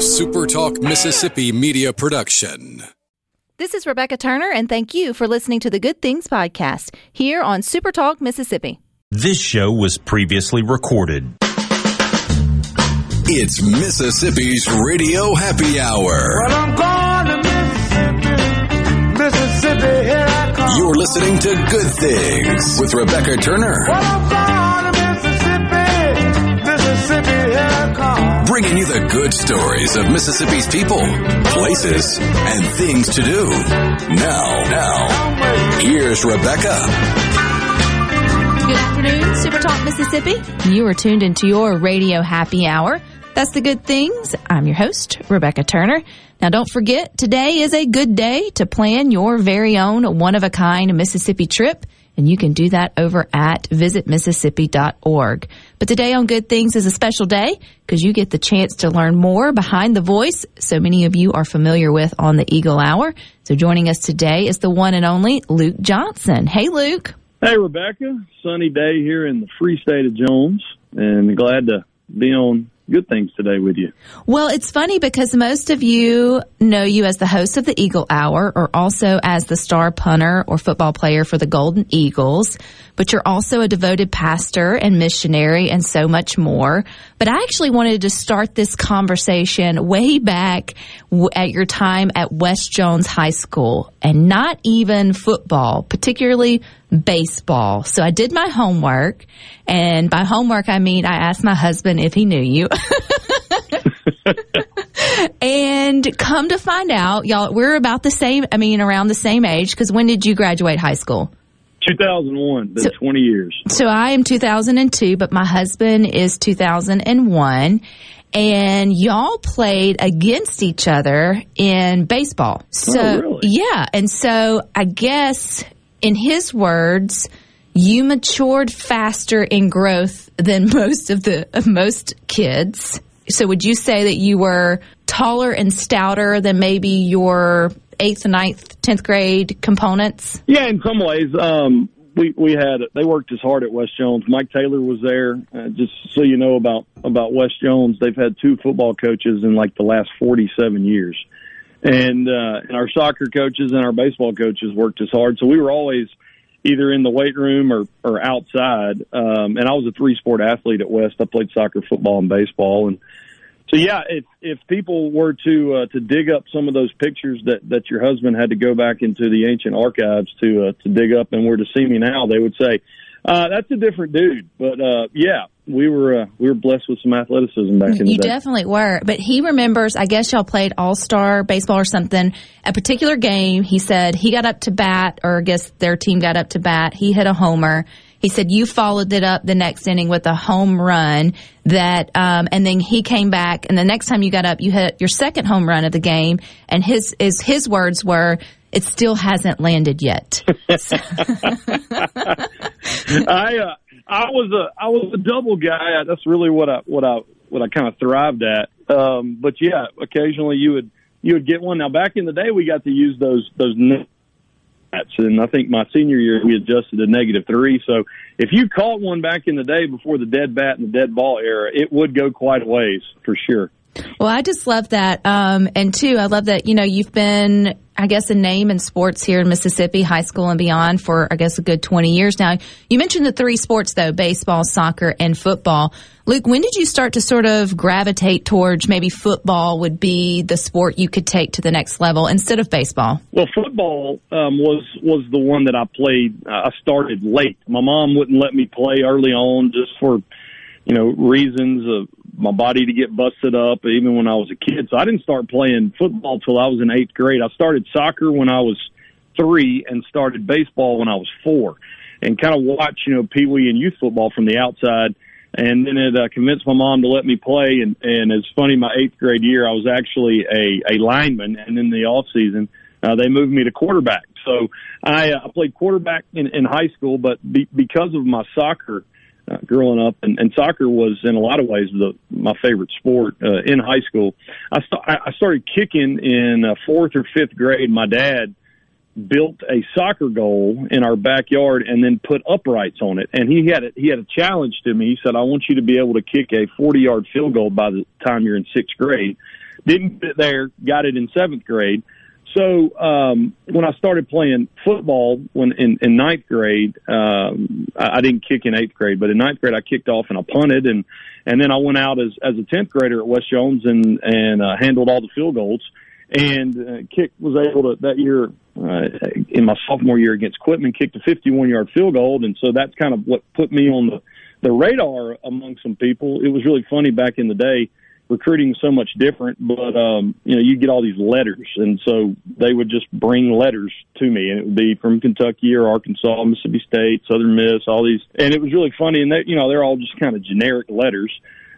a SuperTalk Mississippi media production. This is Rebecca Turner, and thank you for listening to the Good Things Podcast here on SuperTalk Mississippi. This show was previously recorded. It's Mississippi's Radio Happy Hour. Well, I'm going to Mississippi, Mississippi, here I come. You're listening to Good Things with Rebecca Turner, Well, bringing you the good stories of Mississippi's people, places, and things to do. Now, now, here's Rebecca. Good afternoon, Super Talk Mississippi. You are tuned into your radio happy hour. That's the good things. I'm your host, Rebecca Turner. Now, don't forget, today is a good day to plan your very own one of a kind Mississippi trip. And you can do that over at visitmississippi.org. But today on Good Things is a special day because you get the chance to learn more behind the voice so many of you are familiar with on the Eagle Hour. So joining us today is the one and only Luke Johnson. Hey, Luke. Hey, Rebecca. Sunny day here in the free state of Jones, and glad to be on good things today with you. Well, it's funny because most of you know you as the host of the Eagle Hour or also as the star punter or football player for the Golden Eagles, but you're also a devoted pastor and missionary and so much more. But I actually wanted to start this conversation way back at your time at West Jones High School and not even football, particularly baseball. So I did my homework and by homework I mean I asked my husband if he knew you. and come to find out, y'all, we're about the same, I mean, around the same age, because when did you graduate high school? 2001, been So- 20 years. So I am 2002, but my husband is 2001. And y'all played against each other in baseball. Oh, so, Oh, really? yeah. And so I guess in his words, you matured faster in growth than most of the, of most kids. So would you say that you were taller and stouter than maybe your eighth, ninth, tenth grade components? Yeah, in some ways, um, we we had they worked as hard at West Jones. Mike Taylor was there. Uh, just so you know about about West Jones, they've had two football coaches in like the last 47 years, and uh, and our soccer coaches and our baseball coaches worked as hard. So we were always either in the weight room or or outside. Um, and I was a three sport athlete at West. I played soccer, football, and baseball, and So yeah, if if people were to uh, to dig up some of those pictures that that your husband had to go back into the ancient archives to uh, to dig up and were to see me now, they would say uh, that's a different dude. But uh, yeah, we were uh, we were blessed with some athleticism back in the day. You definitely were. But he remembers, I guess y'all played all star baseball or something, a particular game. He said he got up to bat, or I guess their team got up to bat. He hit a homer. He said you followed it up the next inning with a home run that, um, and then he came back and the next time you got up, you hit your second home run of the game and his, is, his words were, it still hasn't landed yet. I uh, I was a I was a double guy. That's really what I what I what I kind of thrived at. Um, but yeah, occasionally you would you would get one. Now back in the day, we got to use those those nets, and I think my senior year we adjusted to negative three. So if you caught one back in the day before the dead bat and the dead ball era, it would go quite a ways for sure. Well, I just love that. Um, and two, I love that, you know, you've been, I guess, a name in sports here in Mississippi, high school and beyond for, I guess, a good 20 years now. You mentioned the three sports though, baseball, soccer, and football. Luke, when did you start to sort of gravitate towards maybe football would be the sport you could take to the next level instead of baseball? Well, football um, was was the one that I played. Uh, I started late. My mom wouldn't let me play early on, just for you know reasons of my body to get busted up. Even when I was a kid, so I didn't start playing football till I was in eighth grade. I started soccer when I was three, and started baseball when I was four, and kind of watched you know pee wee and youth football from the outside. And then it uh, convinced my mom to let me play. And, and it's funny, my eighth grade year, I was actually a, a lineman. And in the off season, uh, they moved me to quarterback. So I, uh, I played quarterback in, in high school, but be, because of my soccer uh, growing up, and, and soccer was in a lot of ways the, my favorite sport uh, in high school. I, st- I started kicking in uh, fourth or fifth grade. My dad built a soccer goal in our backyard and then put uprights on it. And he had a, he had a challenge to me. He said, "I want you to be able to kick a 40 yard field goal by the time you're in sixth grade." Didn't get it there, got it in seventh grade. So um, when I started playing football when in, in ninth grade, um, I, I didn't kick in eighth grade, but in ninth grade I kicked off and I punted, and and then I went out as as a tenth grader at West Jones and and uh, handled all the field goals, and uh, kick was able to that year uh, in my sophomore year against Quitman kicked a 51 yard field goal, and so that's kind of what put me on the the radar among some people. It was really funny back in the day recruiting so much different, but um, you know, you get all these letters, and so they would just bring letters to me, and it would be from Kentucky or Arkansas, Mississippi State, Southern Miss, all these, and it was really funny, and they, you know, they're all just kind of generic letters.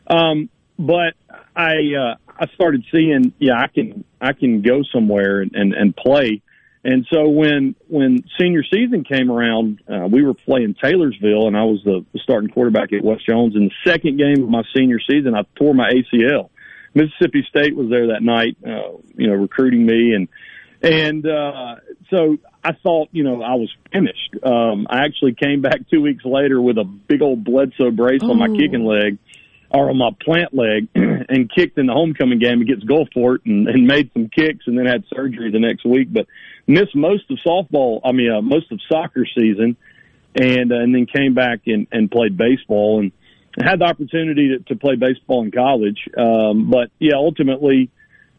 Um, but I uh, I started seeing, yeah, I can I can go somewhere and and, and play. And so when when senior season came around, uh, we were playing Taylorsville, and I was the, the starting quarterback at West Jones. In the second game of my senior season, I tore my ACL. Mississippi State was there that night, uh, you know, recruiting me, and and uh, so I thought, you know, I was finished. Um, I actually came back two weeks later with a big old Bledsoe brace on my kicking leg or on my plant leg and kicked in the homecoming game against Gulfport and, and made some kicks and then had surgery the next week. But missed most of softball. I mean, uh, most of soccer season, and uh, and then came back and and played baseball and had the opportunity to, to play baseball in college. Um, but yeah, ultimately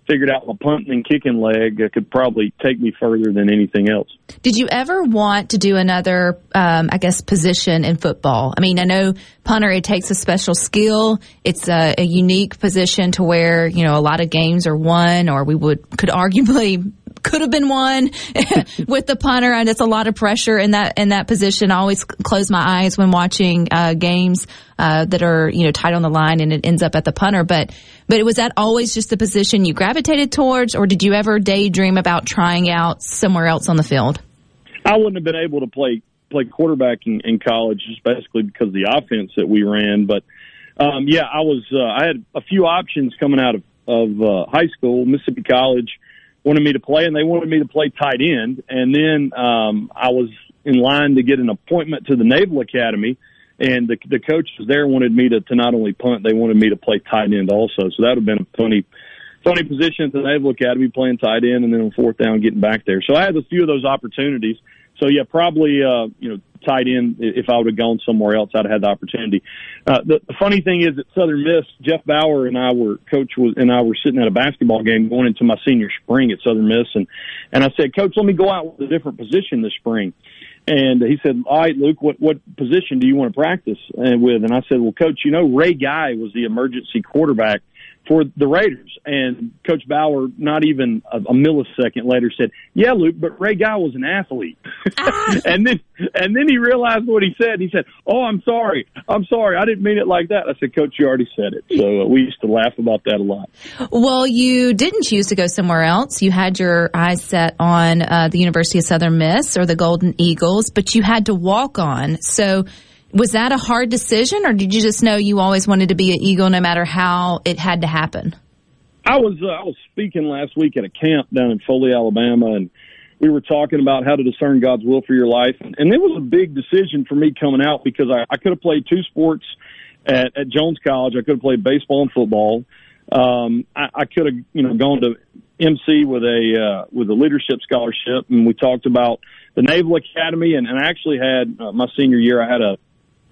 figured out my punting and kicking leg uh, could probably take me further than anything else. Did you ever want to do another, um, I guess, position in football? I mean, I know punter, it takes a special skill. It's a, a unique position to where, you know, a lot of games are won or we would, could arguably could have been one with the punter, and it's a lot of pressure in that in that position. I always close my eyes when watching uh, games uh, that are you know tight on the line, and it ends up at the punter. But but was that always just the position you gravitated towards, or did you ever daydream about trying out somewhere else on the field? I wouldn't have been able to play play quarterback in, in college just basically because of the offense that we ran. But um, yeah, I was uh, I had a few options coming out of of uh, high school, Mississippi College wanted me to play, and they wanted me to play tight end. And then um, I was in line to get an appointment to the Naval Academy, and the the coaches there wanted me to to not only punt, they wanted me to play tight end also. So that would have been a funny funny position at the Naval Academy playing tight end, and then on fourth down getting back there. So I had a few of those opportunities. So yeah, probably uh, you know tight end. If I would have gone somewhere else, I'd have had the opportunity. Uh, the, the funny thing is at Southern Miss, Jeff Bower and I were coach was and I were sitting at a basketball game going into my senior spring at Southern Miss, and and I said, Coach, let me go out with a different position this spring. And he said, "All right, Luke, what what position do you want to practice uh, with?" And I said, "Well, Coach, you know Ray Guy was the emergency quarterback for the Raiders. And Coach Bower, not even a, a millisecond later, said, "Yeah, Luke, but Ray Guy was an athlete." and then and then he realized what he said. He said, "Oh, I'm sorry, I'm sorry, I didn't mean it like that." I said, "Coach, you already said it." So uh, we used to laugh about that a lot. Well, you didn't choose to go somewhere else. You had your eyes set on uh, the University of Southern Miss or the Golden Eagles, but you had to walk on. So was that a hard decision, or did you just know you always wanted to be an Eagle no matter how it had to happen? I was uh, I was speaking last week at a camp down in Foley, Alabama, and we were talking about how to discern God's will for your life, and, it was a big decision for me coming out because I, I could have played two sports at, at Jones College. I could have played baseball and football. Um, I, I could have you know gone to MC with a uh, with a leadership scholarship, and we talked about the Naval Academy, and, and I actually had uh, my senior year. I had a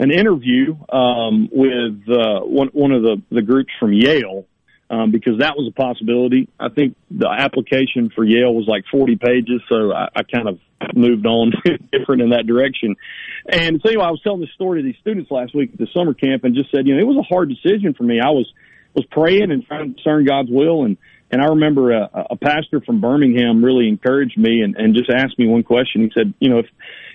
an interview um, with uh, one one of the the groups from Yale um, because that was a possibility. I think the application for Yale was like 40 pages, so I, I kind of moved on different in that direction. And so anyway, I was telling this story to these students last week at the summer camp, and just said, you know, it was a hard decision for me. I was was praying and trying to discern God's will, and and I remember a, a pastor from Birmingham really encouraged me and, and just asked me one question. He said, you know, if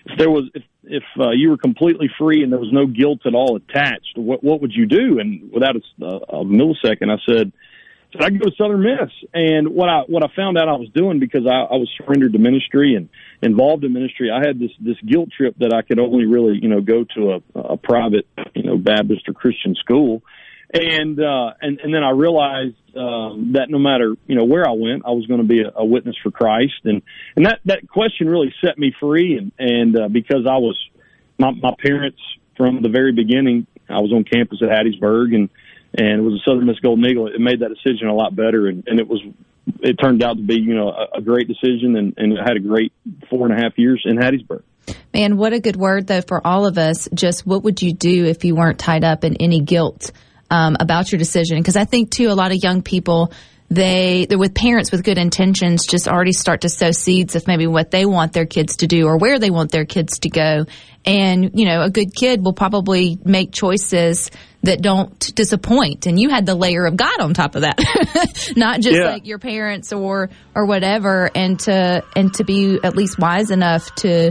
if there was if if uh, you were completely free and there was no guilt at all attached, what what would you do? And without a, a millisecond, I said, "said I go to Southern Miss." And what I what I found out I was doing because I, I was surrendered to ministry and involved in ministry, I had this this guilt trip that I could only really you know go to a, a private you know Baptist or Christian school and uh, and and then I realized um, that no matter you know where I went, I was going to be a, a witness for Christ, and and that that question really set me free, and and uh, because I was my, my parents from the very beginning, I was on campus at Hattiesburg, and and was a Southern Miss Golden Eagle. It made that decision a lot better, and, and it was it turned out to be you know a, a great decision, and, and I had a great four and a half years in Hattiesburg. Man, what a good word though for all of us. Just what would you do if you weren't tied up in any guilt um, about your decision? Because I think too, a lot of young people they they're with parents with good intentions just already start to sow seeds of maybe what they want their kids to do or where they want their kids to go and you know a good kid will probably make choices that don't disappoint and you had the layer of god on top of that not just Yeah. like your parents or or whatever and to and to be at least wise enough to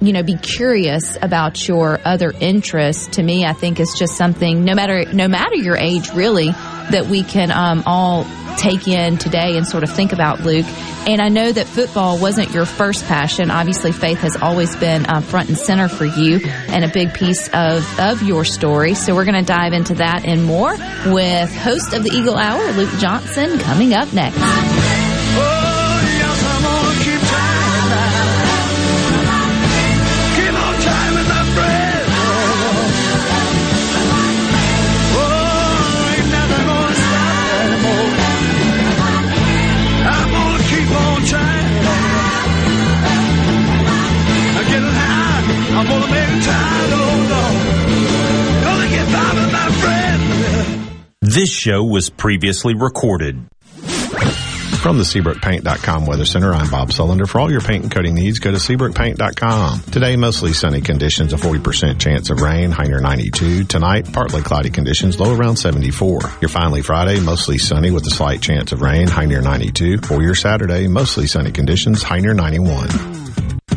you know be curious about your other interests to me i think is just something no matter no matter your age really that we can um, all take in today and sort of think about luke. And i know that football wasn't your first passion. Obviously faith has always been uh, front and center for you and a big piece of of your story. So we're going to dive into that and more with host of the eagle hour luke johnson coming up next This show was previously recorded. From the SeabrookPaint.com Weather Center, I'm Bob Sullender. For all your paint and coating needs, go to SeabrookPaint.com. Today, mostly sunny conditions, a 40% chance of rain, high near 92. Tonight, partly cloudy conditions, low around 74. Your finally Friday, mostly sunny with a slight chance of rain, high near 92. For your Saturday, mostly sunny conditions, high near 91.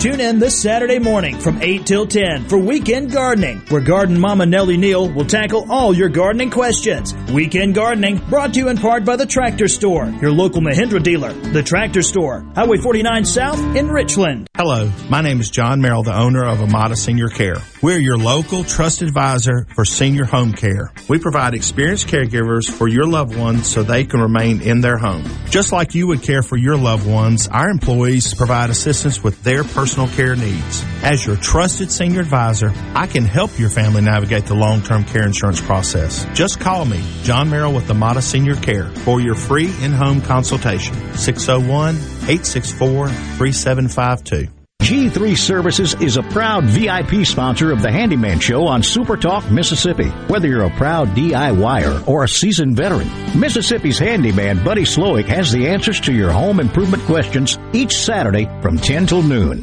Tune in this Saturday morning from 8 till 10 for Weekend Gardening, where Garden Mama Nellie Neal will tackle all your gardening questions. Weekend Gardening brought to you in part by the Tractor Store, your local Mahindra dealer. The Tractor Store, Highway 49 South in Richland. Hello, my name is John Merrill, the owner of Amada Senior Care. We're your local trusted advisor for senior home care. We provide experienced caregivers for your loved ones so they can remain in their home. Just like you would care for your loved ones, our employees provide assistance with their personal care needs. As your trusted senior advisor, I can help your family navigate the long-term care insurance process. Just call me, John Merrill with Amada Senior Care, for your free in-home consultation. 601-864-3752. G3 Services is a proud VIP sponsor of the Handyman Show on Super Talk, Mississippi. Whether you're a proud DIYer or a seasoned veteran, Mississippi's handyman Buddy Slowick has the answers to your home improvement questions each Saturday from 10 till noon.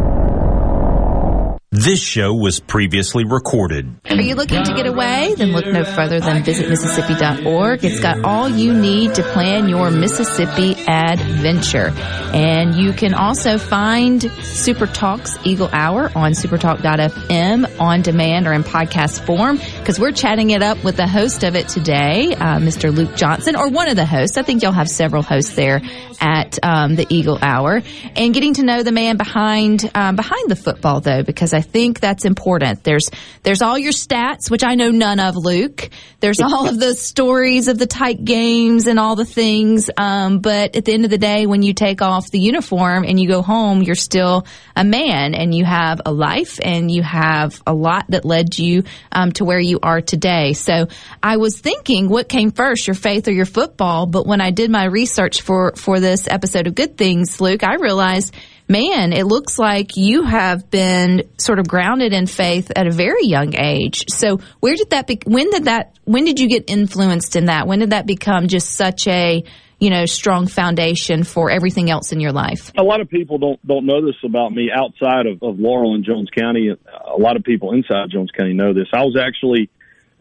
This show was previously recorded. Are you looking to get away? Then look no further than visitmississippi.org. It's got all you need to plan your Mississippi adventure. And you can also find Super Talks Eagle Hour on supertalk.fm on demand or in podcast form because we're chatting it up with the host of it today, uh, Mr. Luke Johnson, or one of the hosts. I think you'll have several hosts there at um, the Eagle Hour and getting to know the man behind um, behind the football though because I think that's important. There's there's all your stats which I know none of Luke. There's all of the stories of the tight games and all the things um, but at the end of the day when you take off the uniform and you go home you're still a man and you have a life and you have a lot that led you um, to where you are today. So I was thinking what came first your faith or your football but when I did my research for for this episode of Good Things, Luke, I realized, man, it looks like you have been sort of grounded in faith at a very young age. So where did that be, when did that, when did you get influenced in that? When did that become just such a, you know, strong foundation for everything else in your life? A lot of people don't don't know this about me outside of, of Laurel and Jones County. A lot of people inside Jones County know this. I was actually,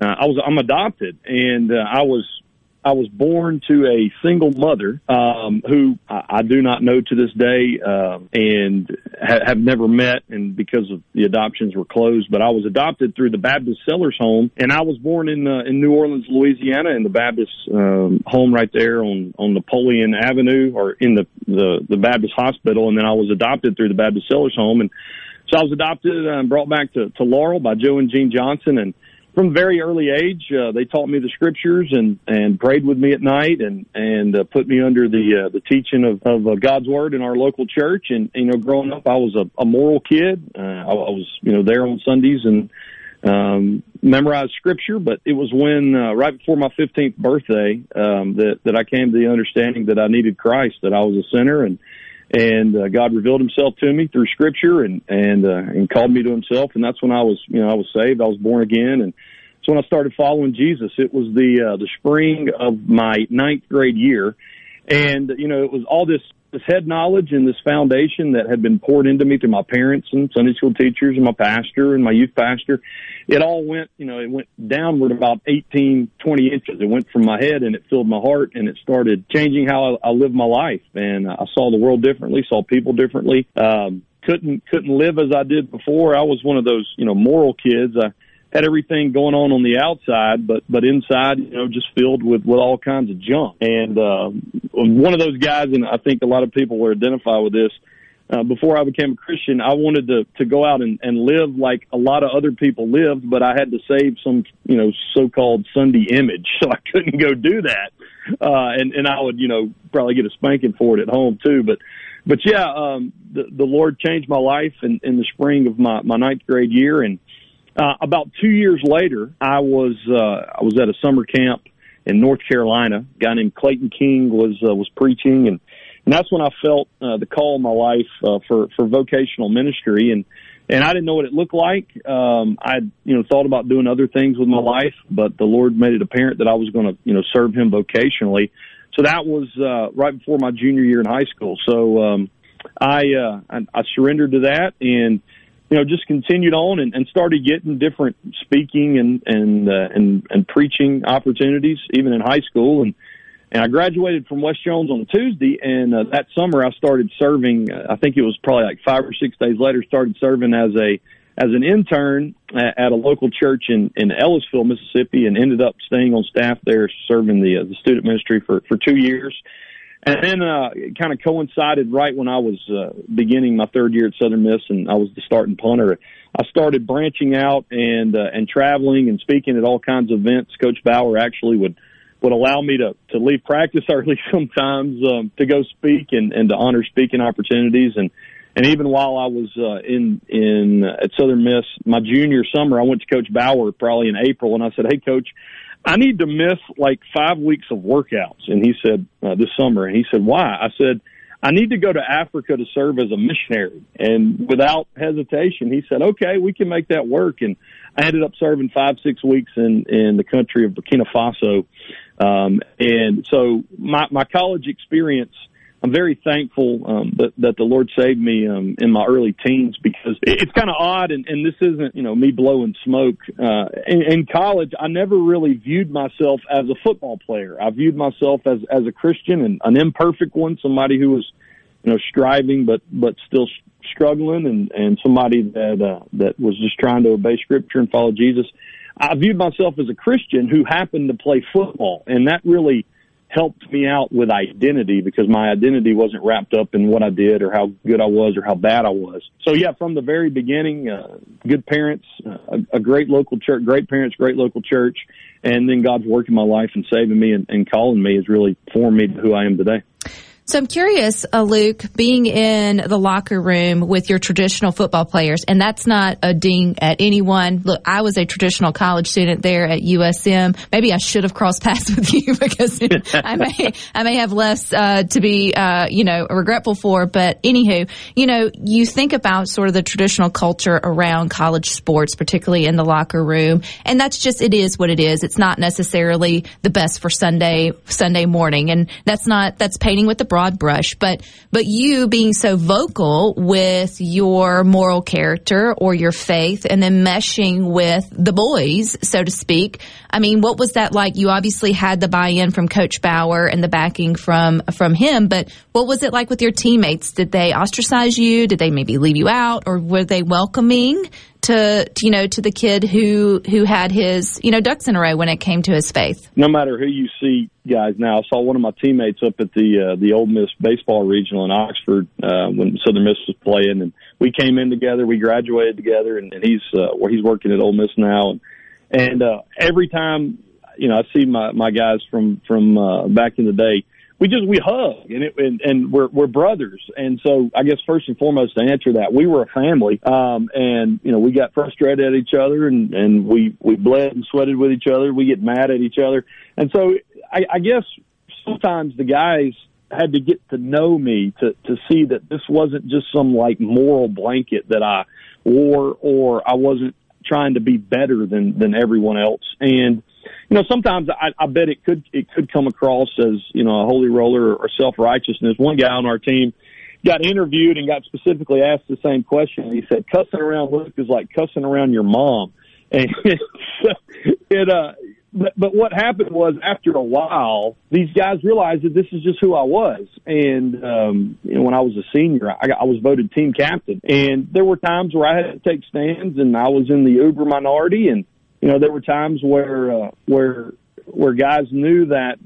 uh, I was, I'm adopted, and uh, I was I was born to a single mother um, who I, I do not know to this day uh, and ha- have never met, and because of the adoptions were closed. But I was adopted through the Baptist Sellers Home, and I was born in uh, in New Orleans, Louisiana, in the Baptist um, home right there on on Napoleon Avenue, or in the, the the Baptist Hospital, and then I was adopted through the Baptist Sellers Home, and so I was adopted and brought back to, to Laurel by Joe and Jean Johnson, and from very early age, uh, they taught me the scriptures and and prayed with me at night and and uh, put me under the uh, the teaching of of uh, God's word in our local church. And you know, growing up, I was a, a moral kid. Uh, I, I was you know there on Sundays and um, memorized scripture. But it was when uh, right before my 15th birthday um, that that I came to the understanding that I needed Christ, that I was a sinner and and uh, God revealed Himself to me through Scripture and and uh, and called me to Himself, and that's when I was you know I was saved, I was born again, and so when I started following Jesus, it was the uh, the spring of my ninth grade year, and you know it was all this this head knowledge and this foundation that had been poured into me through my parents and Sunday school teachers and my pastor and my youth pastor. It all went, you know, it went downward about 18, 20 inches. It went from my head and it filled my heart and it started changing how I, I lived my life. And I saw the world differently, saw people differently. Um, couldn't, couldn't live as I did before. I was one of those, you know, moral kids. I, had everything going on on the outside, but but inside, you know, just filled with with all kinds of junk. And uh, one of those guys, and I think a lot of people will identify with this. Uh, before I became a Christian, I wanted to to go out and, and live like a lot of other people lived, but I had to save some, you know, so-called Sunday image, so I couldn't go do that. Uh, and and I would, you know, probably get a spanking for it at home too. But but yeah, um, the the Lord changed my life in, in the spring of my my ninth grade year, and uh, about two years later, I was uh, I was at a summer camp in North Carolina. A guy named Clayton King was uh, was preaching, and and that's when I felt uh, the call in my life uh, for for vocational ministry, and and I didn't know what it looked like. Um, I you know thought about doing other things with my life, but the Lord made it apparent that I was going to you know serve Him vocationally. So that was uh, right before my junior year in high school. So um, I, uh, I I surrendered to that and you know, just continued on and, and started getting different speaking and and uh, and and preaching opportunities, even in high school. And and I graduated from West Jones on a Tuesday, and uh, that summer I started serving. Uh, I think it was probably like five or six days later. Started serving as a as an intern at, a local church in in Ellisville, Mississippi, and ended up staying on staff there, serving the uh, the student ministry for for two years. And then uh, it kind of coincided right when I was uh, beginning my third year at Southern Miss, and I was the starting punter. I started branching out and uh, and traveling and speaking at all kinds of events. Coach Bower actually would would allow me to to leave practice early sometimes um, to go speak and and to honor speaking opportunities and and even while I was uh, in in uh, at Southern Miss my junior summer, I went to Coach Bower probably in April, and I said, "Hey, Coach." I need to miss like five weeks of workouts. And he said, uh, this summer, and he said, why? I said, I need to go to Africa to serve as a missionary. And without hesitation, he said, okay, we can make that work. And I ended up serving five, six weeks in, in the country of Burkina Faso. Um, and so my, my college experience I'm very thankful um, that that the Lord saved me um, in my early teens because it's kind of odd, and, and this isn't you know me blowing smoke. Uh, in, in college, I never really viewed myself as a football player. I viewed myself as as a Christian and an imperfect one, somebody who was you know striving but but still struggling, and and somebody that uh, that was just trying to obey Scripture and follow Jesus. I viewed myself as a Christian who happened to play football, and that really helped me out with identity because my identity wasn't wrapped up in what I did or how good I was or how bad I was. So yeah, from the very beginning, uh, good parents, uh, a, great local church, great parents, great local church, and then God's work in my life and saving me and, and calling me has really formed me to who I am today. So I'm curious, uh, Luke, being in the locker room with your traditional football players, and that's not a ding at anyone. Look, I was a traditional college student there at USM. Maybe I should have crossed paths with you because I may I may have less uh, to be uh, you know regretful for. But anywho, you know, you think about sort of the traditional culture around college sports, particularly in the locker room, and that's just it is what it is. It's not necessarily the best for Sunday Sunday morning, and that's not that's painting with the broad broad brush, but but you being so vocal with your moral character or your faith, and then meshing with the boys, so to speak. I mean, what was that like? You obviously had the buy-in from Coach Bower and the backing from from him, but what was it like with your teammates? Did they ostracize you? Did they maybe leave you out, or were they welcoming? To, you know to the kid who who had his you know ducks in a row when it came to his faith. No matter who you see, guys. Now I saw one of my teammates up at the uh, the Ole Miss baseball regional in Oxford uh, when Southern Miss was playing, and we came in together. We graduated together, and, and he's uh, he's working at Ole Miss now. And and uh, every time you know I see my my guys from from uh, back in the day we just we hug and it and, and we're we're brothers. And so I guess first and foremost to answer that we were a family. Um and you know we got frustrated at each other and and we we bled and sweated with each other. We get mad at each other. And so I, I guess sometimes the guys had to get to know me to to see that this wasn't just some like moral blanket that I wore or I wasn't trying to be better than than everyone else. And you know, sometimes I, I bet it could it could come across as you know a holy roller or self righteousness. One guy on our team got interviewed and got specifically asked the same question. He said, "Cussing around Luke is like cussing around your mom," and it uh. But, but what happened was after a while, these guys realized that this is just who I was. And, um, you know, when I was a senior, I, I was voted team captain and there were times where I had to take stands and I was in the uber minority and, you know, there were times where uh, where where guys knew that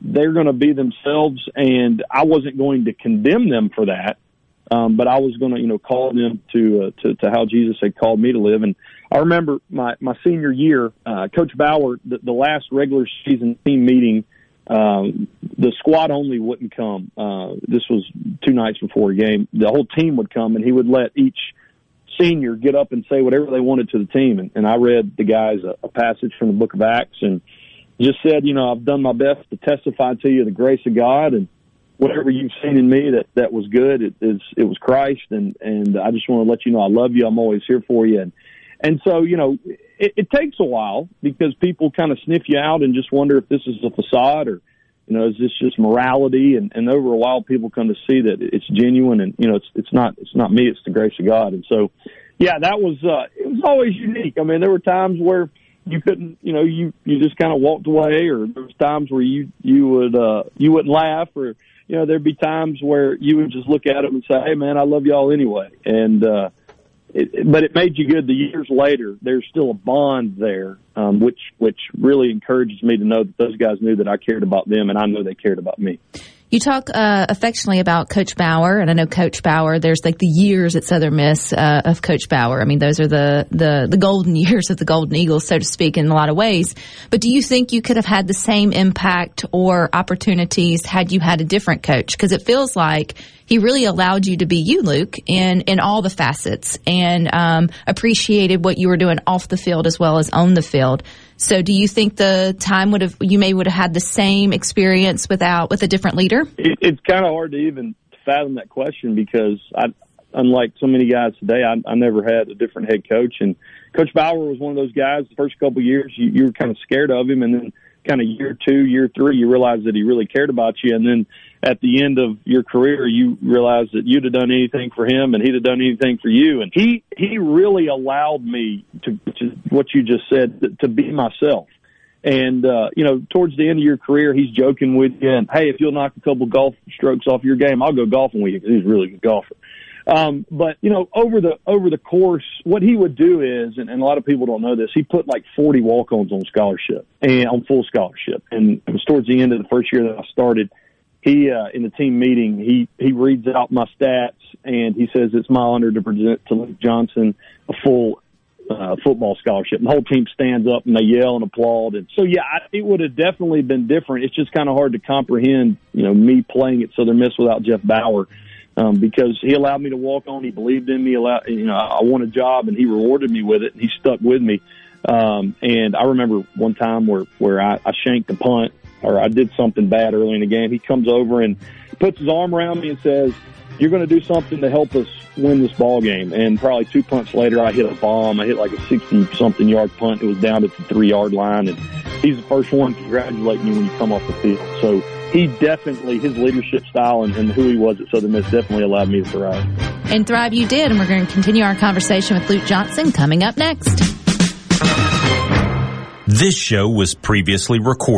they're going to be themselves, and I wasn't going to condemn them for that, um, but I was going to, you know, call them to, uh, to to how Jesus had called me to live. And I remember my my senior year, uh, Coach Bower, the, the last regular season team meeting. Um, the squad only wouldn't come. Uh, this was two nights before a game. The whole team would come, and he would let each senior get up and say whatever they wanted to the team. And, and I read the guys a, a passage from the book of Acts and just said, you know, I've done my best to testify to you the grace of God and whatever you've seen in me that, that was good. It is, it was Christ. And, and I just want to let you know, I love you. I'm always here for you. And, and so, you know, it, it takes a while because people kind of sniff you out and just wonder if this is a facade or, you know, is this just morality? And, and over a while, people come to see that it's genuine, and you know, it's it's not it's not me, it's the grace of God. And so, yeah, that was uh, it was always unique. I mean, there were times where you couldn't, you know, you you just kind of walked away, or there was times where you you would uh, you wouldn't laugh, or you know, there'd be times where you would just look at them and say, "Hey, man, I love y'all anyway," and uh, it, but it made you good. The years later, there's still a bond there, um, which which really encourages me to know that those guys knew that I cared about them, and I know they cared about me. You talk uh, affectionately about Coach Bower, and I know Coach Bower. There's like the years at Southern Miss uh, of Coach Bower. I mean, those are the, the the golden years of the Golden Eagles, so to speak, in a lot of ways. But do you think you could have had the same impact or opportunities had you had a different coach? Because it feels like he really allowed you to be you, Luke, in in all the facets, and um, appreciated what you were doing off the field as well as on the field. So do you think the time would have, you may would have had the same experience without, with a different leader? It, it's kind of hard to even fathom that question because I, unlike so many guys today, I, I never had a different head coach. And Coach Bower was one of those guys. The first couple of years, you, you were kind of scared of him, and then kind of year two, year three, you realized that he really cared about you. And then at the end of your career, you realize that you'd have done anything for him and he'd have done anything for you. And he, he really allowed me to, to what you just said, to, to be myself. And, uh, you know, towards the end of your career, he's joking with you and, hey, if you'll knock a couple golf strokes off your game, I'll go golfing with you because he's a really good golfer. Um, but you know, over the over the course, what he would do is, and, and a lot of people don't know this, he put like 40 walk-ons on scholarship and on full scholarship. And it was towards the end of the first year that I started. He uh, in the team meeting, he he reads out my stats and he says it's my honor to present to Luke Johnson a full uh, football scholarship. And the whole team stands up and they yell and applaud. And so, yeah, I, it would have definitely been different. It's just kind of hard to comprehend, you know, me playing at Southern Miss without Jeff Bower um, because he allowed me to walk on. He believed in me. Allowed, you know, I won a job and he rewarded me with it. And he stuck with me. Um, and I remember one time where where I, I shanked a punt or I did something bad early in the game. He comes over and puts his arm around me and says, "You're going to do something to help us win this ball game." And probably two punts later, I hit a bomb. I hit like a sixty something yard punt. It was down at the three yard line, and he's the first one congratulating you when you come off the field. So he definitely his leadership style and, and, who he was at Southern Miss definitely allowed me to thrive. And thrive you did, and we're going to continue our conversation with Luke Johnson coming up next. This show was previously recorded.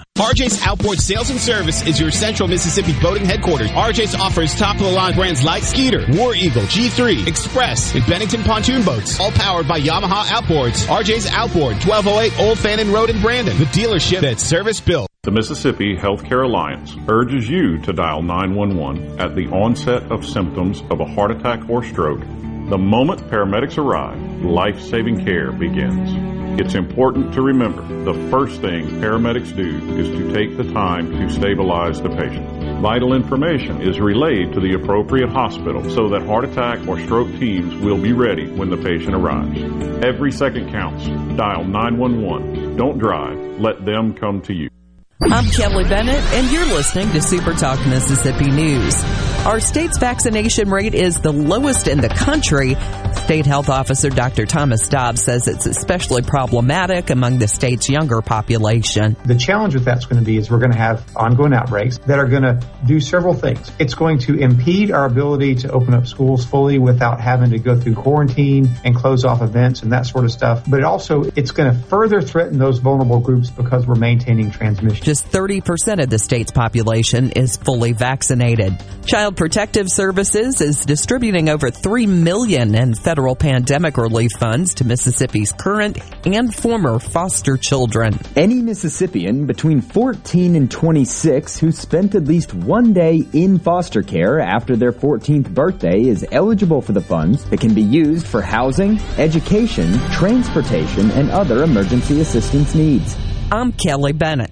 RJ's Outboard Sales and Service is your central Mississippi boating headquarters. RJ's offers top-of-the-line brands like Skeeter, War Eagle, G3, Express, and Bennington pontoon boats, all powered by Yamaha Outboards. RJ's Outboard, 1208 Old Fannin Road in Brandon, the dealership that's service built. The Mississippi Healthcare Alliance urges you to dial 911 at the onset of symptoms of a heart attack or stroke. The moment paramedics arrive, life-saving care begins. It's important to remember the first thing paramedics do is to take the time to stabilize the patient. Vital information is relayed to the appropriate hospital so that heart attack or stroke teams will be ready when the patient arrives. Every second counts. Dial 911. Don't drive. Let them come to you. I'm Kelly Bennett, and you're listening to Super Talk Mississippi News. Our state's vaccination rate is the lowest in the country. State Health Officer Dr. Thomas Dobbs says it's especially problematic among the state's younger population. The challenge with that's going to be is we're going to have ongoing outbreaks that are going to do several things. It's going to impede our ability to open up schools fully without having to go through quarantine and close off events and that sort of stuff. But it also, it's going to further threaten those vulnerable groups because we're maintaining transmission. Just 30% of the state's population is fully vaccinated. Child Protective Services is distributing over 3 million in federal pandemic relief funds to Mississippi's current and former foster children. Any Mississippian between 14 and 26 who spent at least one day in foster care after their 14th birthday is eligible for the funds that can be used for housing, education, transportation, and other emergency assistance needs. I'm Kelly Bennett.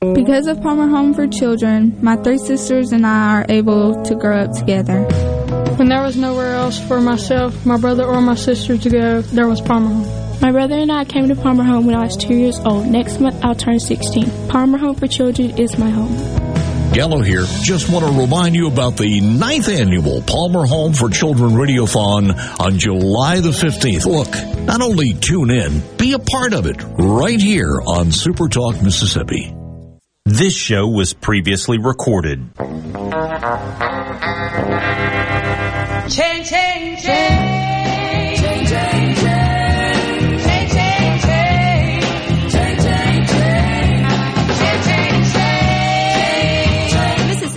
Because of Palmer Home for Children, my three sisters and I are able to grow up together. When there was nowhere else for myself, my brother, or my sister to go, there was Palmer Home. My brother and I came to Palmer Home when I was two years old. Next month, I'll turn 16. Palmer Home for Children is my home. Gallo here. Just want to remind you about the ninth annual Palmer Home for Children Radiothon on July the 15th. Look, not only tune in, be a part of it right here on Super Talk Mississippi. This show was previously recorded. Change, change, change.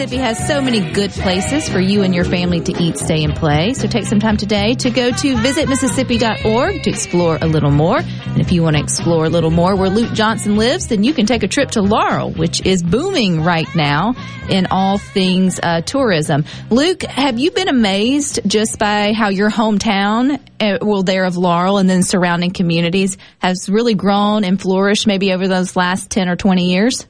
Mississippi has so many good places for you and your family to eat, stay, and play. So take some time today to go to visitmississippi.org to explore a little more. And if you want to explore a little more where Luke Johnson lives, then you can take a trip to Laurel, which is booming right now in all things uh, tourism. Luke, have you been amazed just by how your hometown, uh, well, there of Laurel and then surrounding communities has really grown and flourished maybe over those last 10 or 20 years?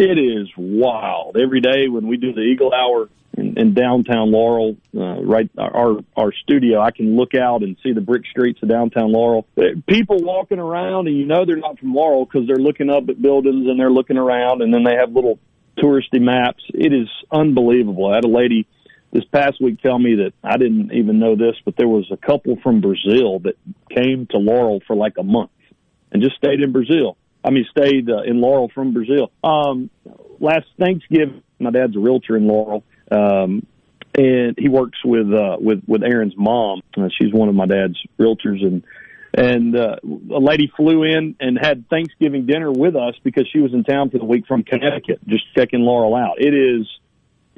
It is wild. Every day when we do the Eagle Hour in, in downtown Laurel, uh, right our our studio, I can look out and see the brick streets of downtown Laurel. People walking around, and you know they're not from Laurel because they're looking up at buildings and they're looking around, and then they have little touristy maps. It is unbelievable. I had a lady this past week tell me that I didn't even know this, but there was a couple from Brazil that came to Laurel for like a month and just stayed in Brazil. I mean, stayed uh, in Laurel from Brazil. Um, last Thanksgiving, my dad's a realtor in Laurel, um, and he works with uh, with with Aaron's mom. Uh, she's one of my dad's realtors, and and uh, a lady flew in and had Thanksgiving dinner with us because she was in town for the week from Connecticut, just checking Laurel out. It is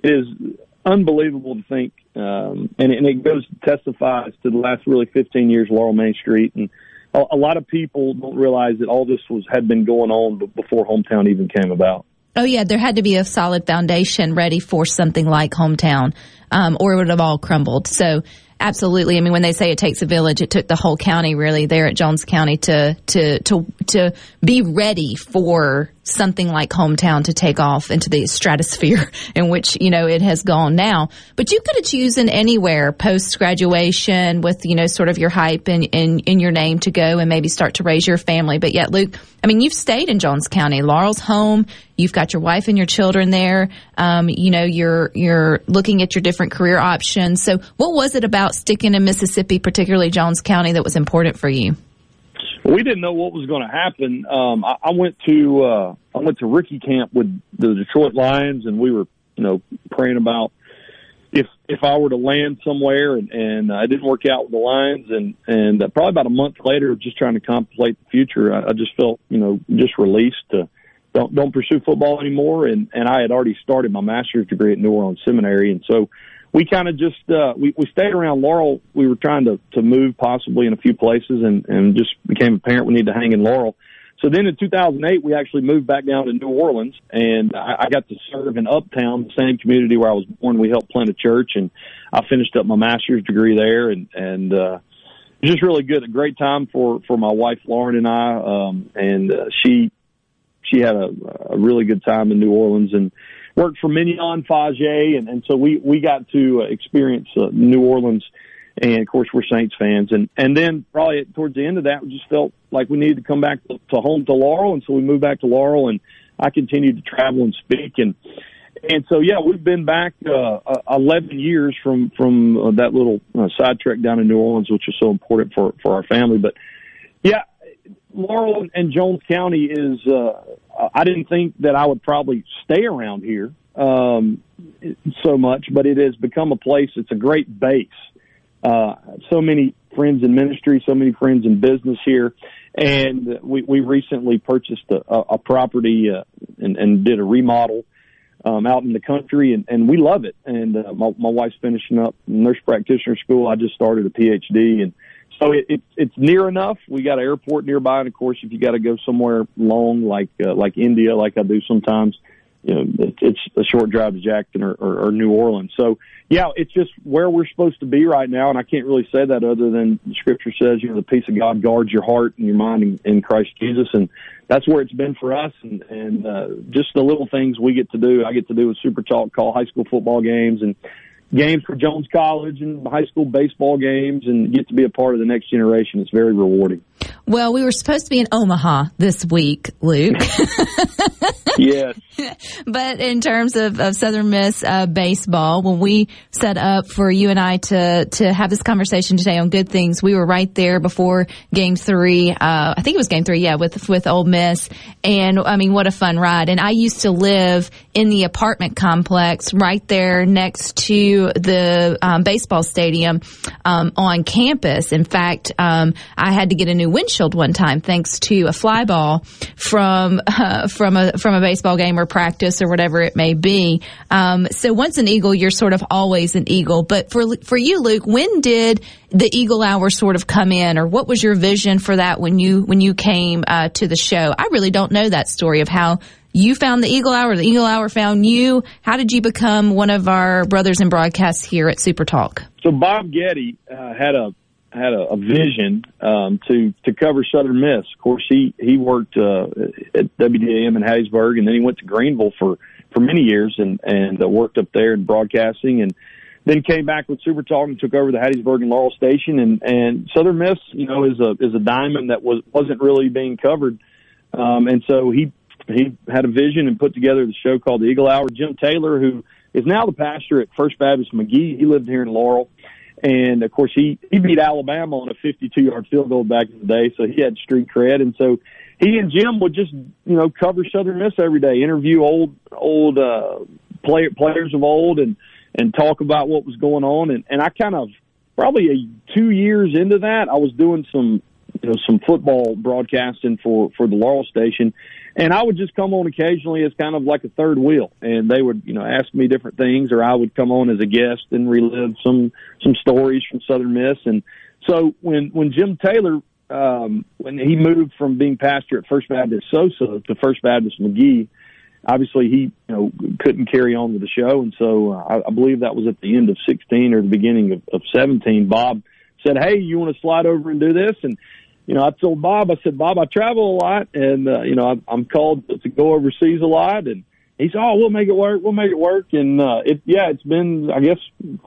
it is unbelievable to think, um, and, and it goes testifies to the last really 15 years Laurel Main Street and a, lot of people don't realize that all this was had been going on before hometown even came about. Oh yeah, there had to be a solid foundation ready for something like hometown, um, or it would have all crumbled. So absolutely, I mean, when they say it takes a village, it took the whole county really there at Jones County to to to to be ready for something like hometown to take off into the stratosphere in which you know it has gone now. But you could have chosen anywhere post graduation with you know sort of your hype and in, in your name to go and maybe start to raise your family. But yet, Luke, I mean, you've stayed in Jones County, Laurel's home. You've got your wife and your children there. Um, you know, you're you're looking at your different career options. So, what was it about sticking in Mississippi, particularly Jones County, that was important for you? We didn't know what was going to happen. Um, I, I went to uh, I went to rookie camp with the Detroit Lions, and we were you know praying about if if I were to land somewhere, and, and it didn't work out with the Lions, and and uh, probably about a month later, just trying to contemplate the future, I, I just felt you know just released to don't don't pursue football anymore, and and I had already started my master's degree at New Orleans Seminary, and so we kind of just uh, we we stayed around Laurel. We were trying to to move possibly in a few places, and and just became apparent we need to hang in Laurel. so then in 2008, we actually moved back down to New Orleans, and I, I got to serve in Uptown, the same community where I was born. We helped plant a church, and I finished up my master's degree there, and and uh, just really good. A great time for for my wife Lauren and I, um, and uh, she she had a, a really good time in New Orleans and worked for Mignon Faget, and and so we we got to uh, experience uh, New Orleans and of course we're Saints fans. And and then probably towards the end of that, we just felt like we needed to come back to, to home to Laurel, and so we moved back to Laurel, and I continued to travel and speak, and and so yeah, we've been back uh, uh, 11 years from from uh, that little uh, side trek down in New Orleans, which is so important for for our family. But yeah, Laurel and Jones County is. Uh, I didn't think that I would probably stay around here um, so much, but it has become a place. It's a great base uh, so many friends in ministry, so many friends in business here. And we, we recently purchased a, a property uh, and, and did a remodel um, out in the country, and, and we love it. And uh, my, my wife's finishing up nurse practitioner school. I just started a PhD, and so it, it, it's near enough. We got an airport nearby, and of course, if you got to go somewhere long, like uh, like India, like I do sometimes, you know, it's a short drive to Jackson or, or, or New Orleans. So yeah, it's just where we're supposed to be right now. And I can't really say that other than scripture says, you know, the peace of God guards your heart and your mind in, in Christ Jesus. And that's where it's been for us. And, and, uh, just the little things we get to do. I get to do with Super Talk, call high school football games and games for Jones College and high school baseball games and get to be a part of the next generation. It's very rewarding. Well, we were supposed to be in Omaha this week, Luke. yes. but in terms of, of Southern Miss uh, baseball, when we set up for you and I to to have this conversation today on good things, we were right there before Game Three. Uh, I think it was Game Three, yeah, with with Ole Miss, and I mean, what a fun ride! And I used to live in the apartment complex right there next to the um, baseball stadium um, on campus. In fact, um, I had to get a new windshield one time thanks to a fly ball from uh, from a from a baseball game or practice or whatever it may be. Um, so once an Eagle, you're sort of always an Eagle. But for for you, Luke, when did the Eagle Hour sort of come in, or what was your vision for that when you when you came uh, to the show? I really don't know that story of how you found the Eagle Hour, the Eagle Hour found you. How did you become one of our brothers in broadcast here at Super Talk? So Bob Getty uh, had a had a, a vision um, to to cover Southern Miss. Of course, he he worked uh, at WDAM in Hattiesburg, and then he went to Greenville for for many years and and uh, worked up there in broadcasting, and then came back with Super Talk and took over the Hattiesburg and Laurel station. And and Southern Miss, you know, is a is a diamond that was wasn't really being covered, um, and so he he had a vision and put together the show called the Eagle Hour. Jim Taylor, who is now the pastor at First Baptist Magee, he lived here in Laurel. And of course, he, he beat Alabama on a 52 yard field goal back in the day. So he had street cred. And so he and Jim would just, you know, cover Southern Miss every day, interview old, old, uh, player, players of old and, and talk about what was going on. And, and I kind of, probably a, two years into that, I was doing some, you know, some football broadcasting for, for the Laurel station and I would just come on occasionally as kind of like a third wheel, and they would, you know, ask me different things, or I would come on as a guest and relive some some stories from Southern Miss. And so when when Jim Taylor, um, when he moved from being pastor at First Baptist Soso to First Baptist Magee, obviously he, you know, couldn't carry on with the show, and so uh, I, I believe that was at the end of 16 or the beginning of, of 17. Bob said, "Hey, you want to slide over and do this?" and you know, I told Bob, I said, Bob, I travel a lot and, uh, you know, I'm, I'm called to go overseas a lot. And he said, Oh, we'll make it work. We'll make it work. And, uh, it, yeah, it's been, I guess,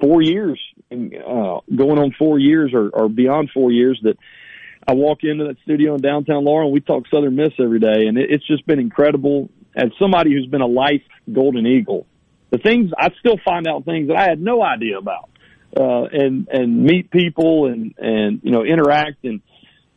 four years, and, uh, going on four years or, or beyond four years that I walk into that studio in downtown Laurel and we talk Southern Miss every day. And it, it's just been incredible. As somebody who's been a life Golden Eagle, the things I still find out things that I had no idea about, uh, and, and meet people and, and, you know, interact and,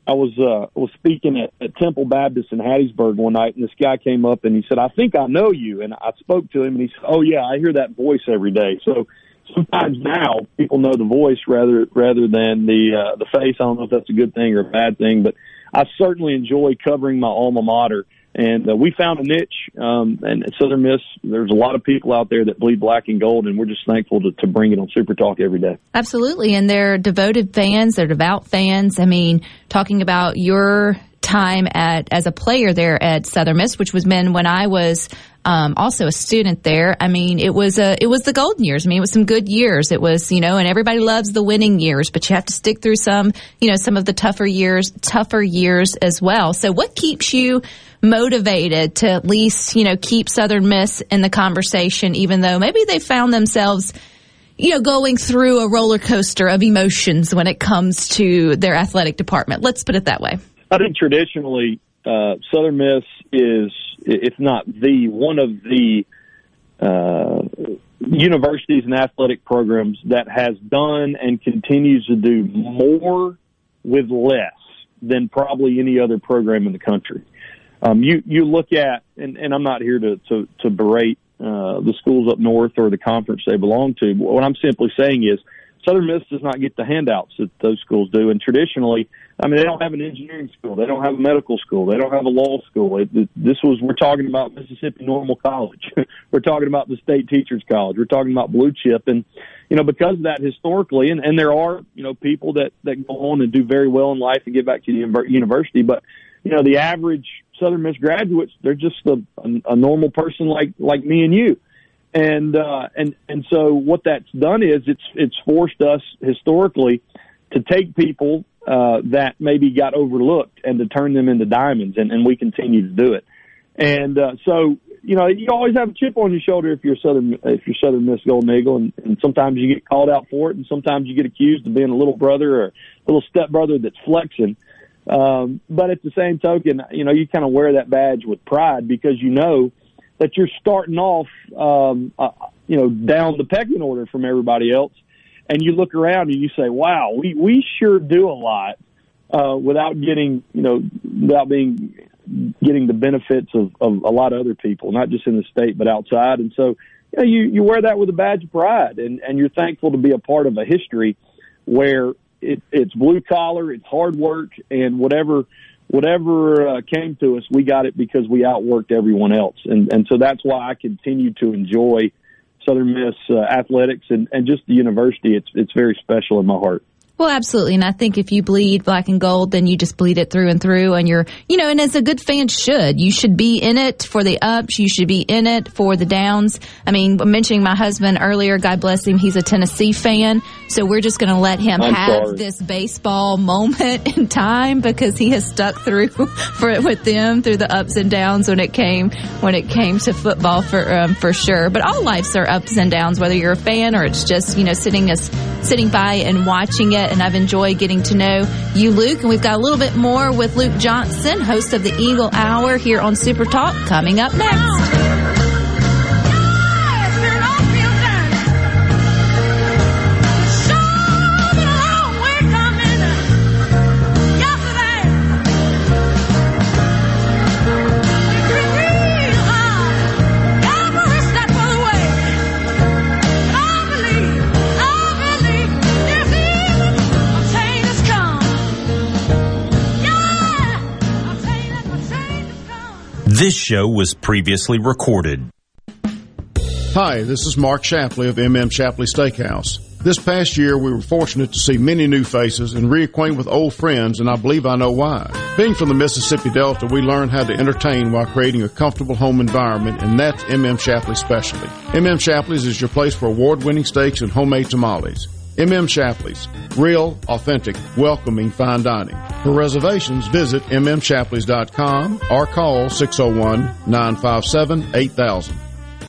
I was uh was speaking at, at Temple Baptist in Hattiesburg one night, and this guy came up and he said, "I think I know you." And I spoke to him, and he said, "Oh yeah, I hear that voice every day." So sometimes now people know the voice rather rather than the uh, the face. I don't know if that's a good thing or a bad thing, but I certainly enjoy covering my alma mater and uh, we found a niche. Um, and at Southern Miss, there's a lot of people out there that bleed black and gold, and we're just thankful to, to bring it on Super Talk every day. Absolutely, and they're devoted fans. They're devout fans. I mean, talking about your time at as a player there at Southern Miss, which was men when I was um, also a student there. I mean, it was a it was the golden years. I mean, it was some good years. It was you know, and everybody loves the winning years, but you have to stick through some you know some of the tougher years, tougher years as well. So, what keeps you motivated to at least you know keep Southern Miss in the conversation, even though maybe they found themselves you know, going through a roller coaster of emotions when it comes to their athletic department. Let's put it that way. I think traditionally, uh, Southern Miss is, if not the, one of the uh, universities and athletic programs that has done and continues to do more with less than probably any other program in the country. Um, you you look at, and, and I'm not here to to, to berate uh, the schools up north or the conference they belong to. But what I'm simply saying is, Southern Miss does not get the handouts that those schools do, and traditionally, I mean, they don't have an engineering school, they don't have a medical school, they don't have a law school. It, this was we're talking about Mississippi Normal College, we're talking about the State Teachers College, we're talking about Blue Chip, and you know because of that historically, and, and there are you know people that that go on and do very well in life and get back to the university, but you know the average Southern Miss graduates, they're just a, a, a normal person like like me and you. And uh, and and so what that's done is it's it's forced us historically to take people uh, that maybe got overlooked and to turn them into diamonds, and, and we continue to do it. And uh, so you know you always have a chip on your shoulder if you're Southern if you're Southern Miss Golden Eagle, and, and sometimes you get called out for it, and sometimes you get accused of being a little brother or a little step brother that's flexing. Um, but at the same token, you know, you kind of wear that badge with pride because you know that you're starting off, um, uh, you know, down the pecking order from everybody else. And you look around and you say, wow, we, we sure do a lot, uh, without getting, you know, without being, getting the benefits of, of a lot of other people, not just in the state, but outside. And so, you know, you, you wear that with a badge of pride and, and you're thankful to be a part of a history where it, it's blue collar, it's hard work, and whatever whatever uh, came to us, we got it because we outworked everyone else, and and so that's why I continue to enjoy Southern Miss uh, athletics and and just the university. It's it's very special in my heart. Well, absolutely. And I think if you bleed black and gold, then you just bleed it through and through. And you're, you know, and as a good fan should, you should be in it for the ups. You should be in it for the downs. I mean, mentioning my husband earlier, God bless him, he's a Tennessee fan. So we're just going to let him I'm have sorry. this baseball moment in time because he has stuck through for with them through the ups and downs when it came when it came to football for um, for sure. But all lives are ups and downs, whether you're a fan or it's just you know sitting us sitting by and watching it. And I've enjoyed getting to know you, Luke. And we've got a little bit more with Luke Johnson, host of the Eagle Hour here on Super Talk, coming up next. This show was previously recorded. Hi, this is Mark Shapley of MM Shapley Steakhouse. This past year, we were fortunate to see many new faces and reacquaint with old friends, and I believe I know why. Being from the Mississippi Delta, we learned how to entertain while creating a comfortable home environment, and that's MM Shapley's specialty. MM Shapley's is your place for award-winning steaks and homemade tamales. MM Shapley's. Real, authentic, welcoming fine dining. For reservations, visit mmshapleys.com or call 601-957-8000.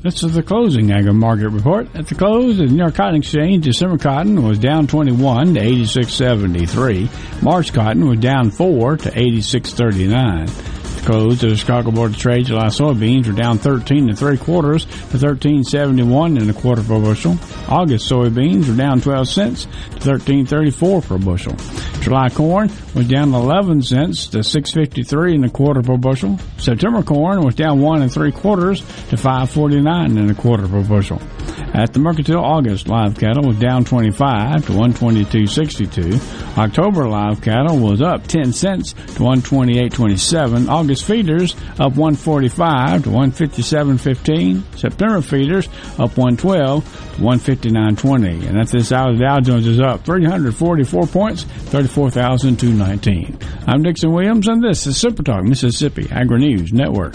This is the closing agri market report. At the close, of the New York Cotton Exchange, December cotton was down 21 to 86.73. March cotton was down 4 to 86.39 close the Chicago Board of Trade, July soybeans were down 13 and three quarters to 13.71 and a quarter per bushel. August soybeans were down 12 cents to 13.34 per bushel. July corn was down 11 cents to 6.53 and a quarter per bushel. September corn was down one and three quarters to 5.49 and a quarter per bushel. At the Mercantile, August live cattle was down 25 to 122.62. October live cattle was up 10 cents to 128.27. August feeders up 145 to 157.15. September feeders up 112 to 159.20. And at this hour, the Dow Jones is up 344 points, 34,219. I'm Dixon Williams, and this is Super Talk Mississippi Agri News Network.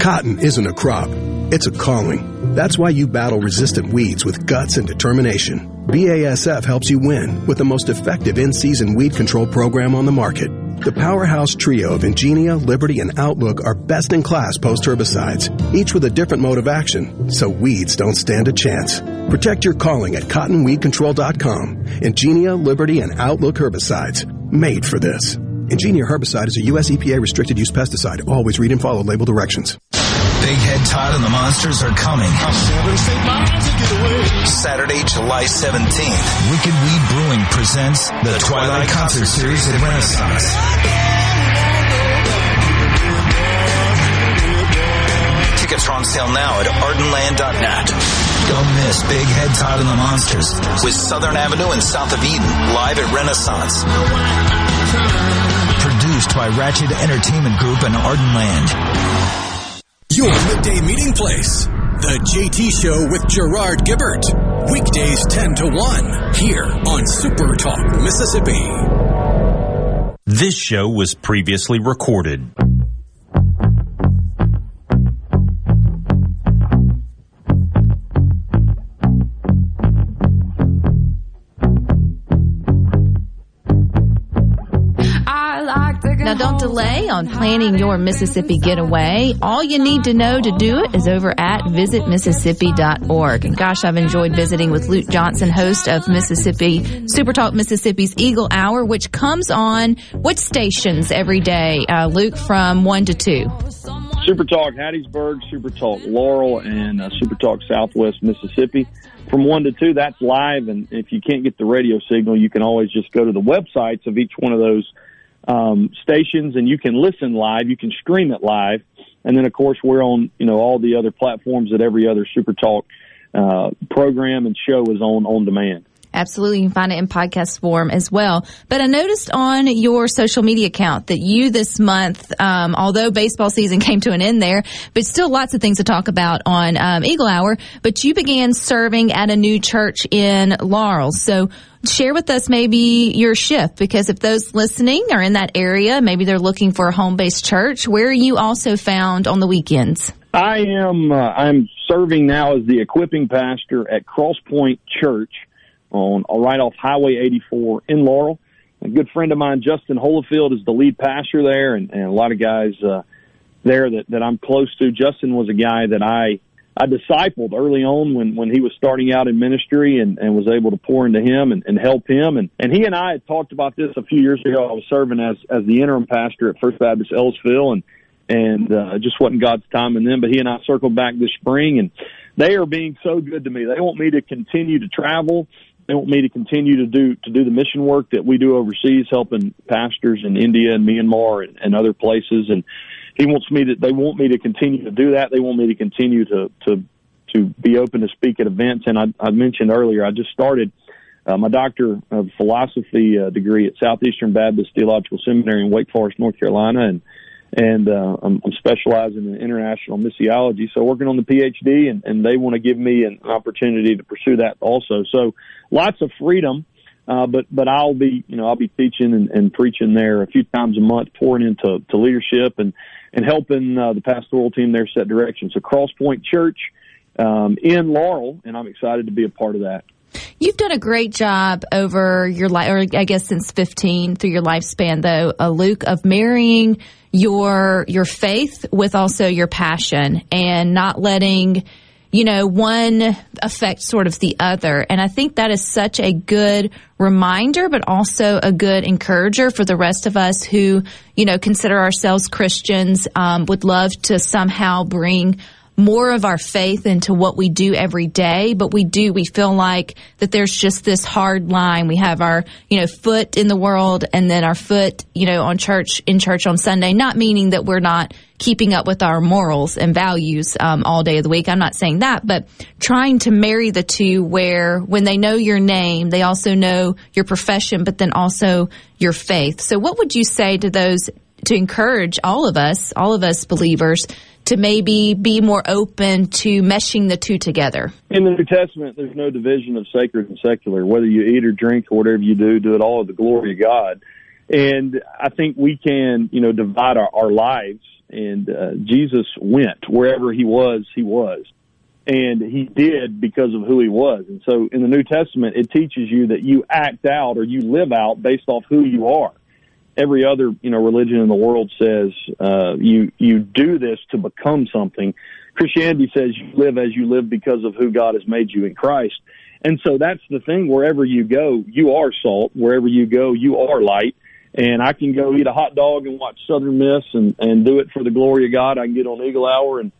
Cotton isn't a crop, it's a calling. That's why you battle resistant weeds with guts and determination. BASF helps you win with the most effective in season weed control program on the market. The powerhouse trio of Engenia, Liberty, and Outlook are best in class post herbicides, each with a different mode of action, so weeds don't stand a chance. Protect your calling at cottonweedcontrol.com. Engenia, Liberty, and Outlook herbicides, made for this. Engenia herbicide is a U.S. EPA restricted use pesticide. Always read and follow label directions. Big Head Todd and the Monsters are coming. Saturday, July 17th. Wicked Weed Brewing presents the Twilight Concert Series at Renaissance. Tickets are on sale now at ardenland.net. Don't miss Big Head Todd and the Monsters with Southern Avenue and South of Eden live at Renaissance. Produced by Ratchet Entertainment Group and Ardenland. Your midday meeting place. The JT Show with Gerard Gibert. Weekdays 10 to 1 here on Super Talk, Mississippi. This show was previously recorded. On planning your Mississippi getaway. All you need to know to do it is over at visitmississippi.org. And gosh, I've enjoyed visiting with Luke Johnson, host of Mississippi Super Talk Mississippi's Eagle Hour, which comes on what stations every day, uh, Luke, from 1 to 2? Super Talk Hattiesburg, Super Talk Laurel, and uh, Super Talk Southwest Mississippi. From 1 to 2, that's live. And if you can't get the radio signal, you can always just go to the websites of each one of those um, stations and you can listen live. You can stream it live. And then, of course, we're on, you know, all the other platforms that every other Super Talk uh, program and show is on on demand. Absolutely. You can find it in podcast form as well. But I noticed on your social media account that you this month, um, although baseball season came to an end there, but still lots of things to talk about on um, Eagle Hour, but you began serving at a new church in Laurel. So share with us maybe your shift because if those listening are in that area, maybe they're looking for a home-based church, where are you also found on the weekends? I am, uh, I'm serving now as the equipping pastor at Crosspoint Church on uh, right off Highway 84 in Laurel. A good friend of mine, Justin Holofield, is the lead pastor there, and, and a lot of guys uh, there that, that I'm close to. Justin was a guy that I I discipled early on when when he was starting out in ministry, and, and was able to pour into him and, and help him. And and he and I had talked about this a few years ago. I was serving as as the interim pastor at First Baptist Ellisville, and and uh, just wasn't God's time in them. But he and I circled back this spring, and they are being so good to me. They want me to continue to travel they want me to continue to do to do the mission work that we do overseas, helping pastors in India and Myanmar and, and other places. And he wants me to. They want me to continue to do that. They want me to continue to to to be open to speak at events. And I, I mentioned earlier, I just started uh, my doctor of philosophy uh, degree at Southeastern Baptist Theological Seminary in Wake Forest, North Carolina, and and uh, I'm, I'm specializing in international missiology. So working on the PhD, and, and they want to give me an opportunity to pursue that also. So lots of freedom, uh, but but I'll be you know I'll be teaching and, and preaching there a few times a month, pouring into to leadership and and helping uh, the pastoral team there set direction. So Crosspoint Church um, in Laurel, and I'm excited to be a part of that. You've done a great job over your life, or I guess since 15 through your lifespan, though, uh, Luke, of marrying your your faith with also your passion and not letting you know one affects sort of the other. And i think that is such a good reminder but also a good encourager for the rest of us who you know consider ourselves christians um, would love to somehow bring more of our faith into what we do every day, but we do, we feel like that there's just this hard line. We have our, you know, foot in the world and then our foot, you know, on church, in church on Sunday, not meaning that we're not keeping up with our morals and values um, all day of the week. I'm not saying that, but trying to marry the two where when they know your name, they also know your profession, but then also your faith. So what would you say to those to encourage all of us, all of us believers to maybe be more open to meshing the two together? In the New Testament, there's no division of sacred and secular. Whether you eat or drink or whatever you do, do it all of the glory of God. And I think we can, you know, divide our, our lives. And uh, Jesus went wherever he was, he was. And he did because of who he was. And so in the New Testament, it teaches you that you act out or you live out based off who you are every other you know religion in the world says uh, you you do this to become something. Christianity says you live as you live because of who God has made you in Christ. And so that's the thing. Wherever you go, you are salt. Wherever you go, you are light. And I can go eat a hot dog and watch Southern Miss and and do it for the glory of God. I can get on Eagle Hour and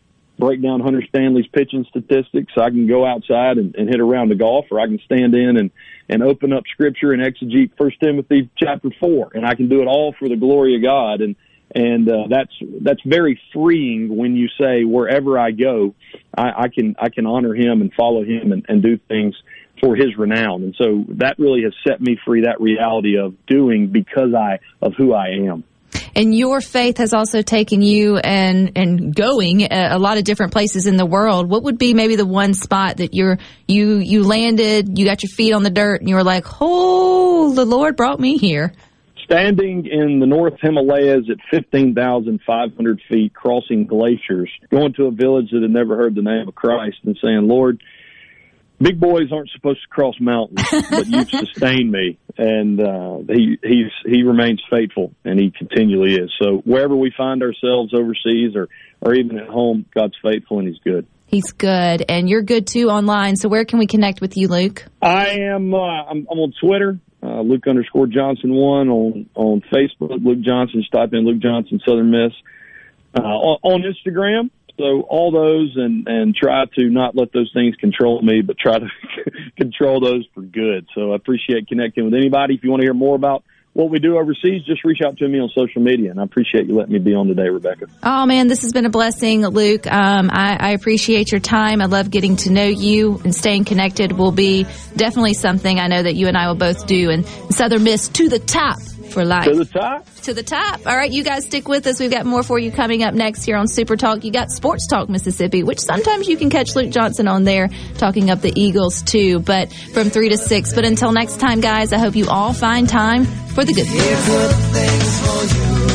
break down Hunter Stanley's pitching statistics. I can go outside and, and hit a round of golf, or I can stand in and and open up scripture and exegete First Timothy chapter four, and I can do it all for the glory of God. And and uh, that's that's very freeing when you say wherever I go, I, I can I can honor Him and follow Him and, and do things for His renown. And so that really has set me free. That reality of doing because I of who I am and your faith has also taken you and and going uh, a, lot of different places in the world. What would be maybe the one spot that you're you you landed, you got your feet on the dirt, and you were like, "Oh, the Lord brought me here." Standing in the North Himalayas at 15,500 feet, crossing glaciers, going to a village that had never heard the name of Christ and saying, Lord, big boys aren't supposed to cross mountains, but you've sustained me, and uh, he he's he remains faithful, and he continually is. So wherever we find ourselves overseas or or even at home, God's faithful and He's good. He's good, and you're good too online. So where can we connect with you, Luke? I am. Uh, I'm, I'm on Twitter. Uh, Luke underscore Johnson one on on Facebook. Luke Johnson. Just type in Luke Johnson Southern Miss. Uh, on, on Instagram, so all those and and try to not let those things control me, but try to control those for good. So I appreciate connecting with anybody. If you want to hear more about what we do overseas, just reach out to me on social media. And I appreciate you letting me be on today, Rebecca. Oh man, this has been a blessing, Luke. Um, I, I, appreciate your time. I love getting to know you and staying connected will be definitely something I know that you and I will both do. And Southern Miss to the top for life. To the top. To the top. All right, you guys stick with us. We've got more for you coming up next here on Super Talk. You got Sports Talk Mississippi, which sometimes you can catch Luke Johnson on there talking up the Eagles too, but from 3 to 6. But until next time, guys, I hope you all find time for the good things.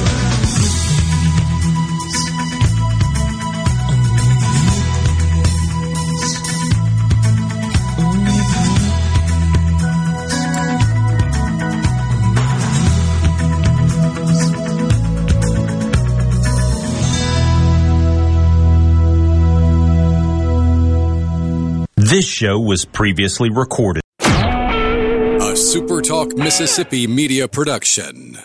This show was previously recorded. A SuperTalk Mississippi media production.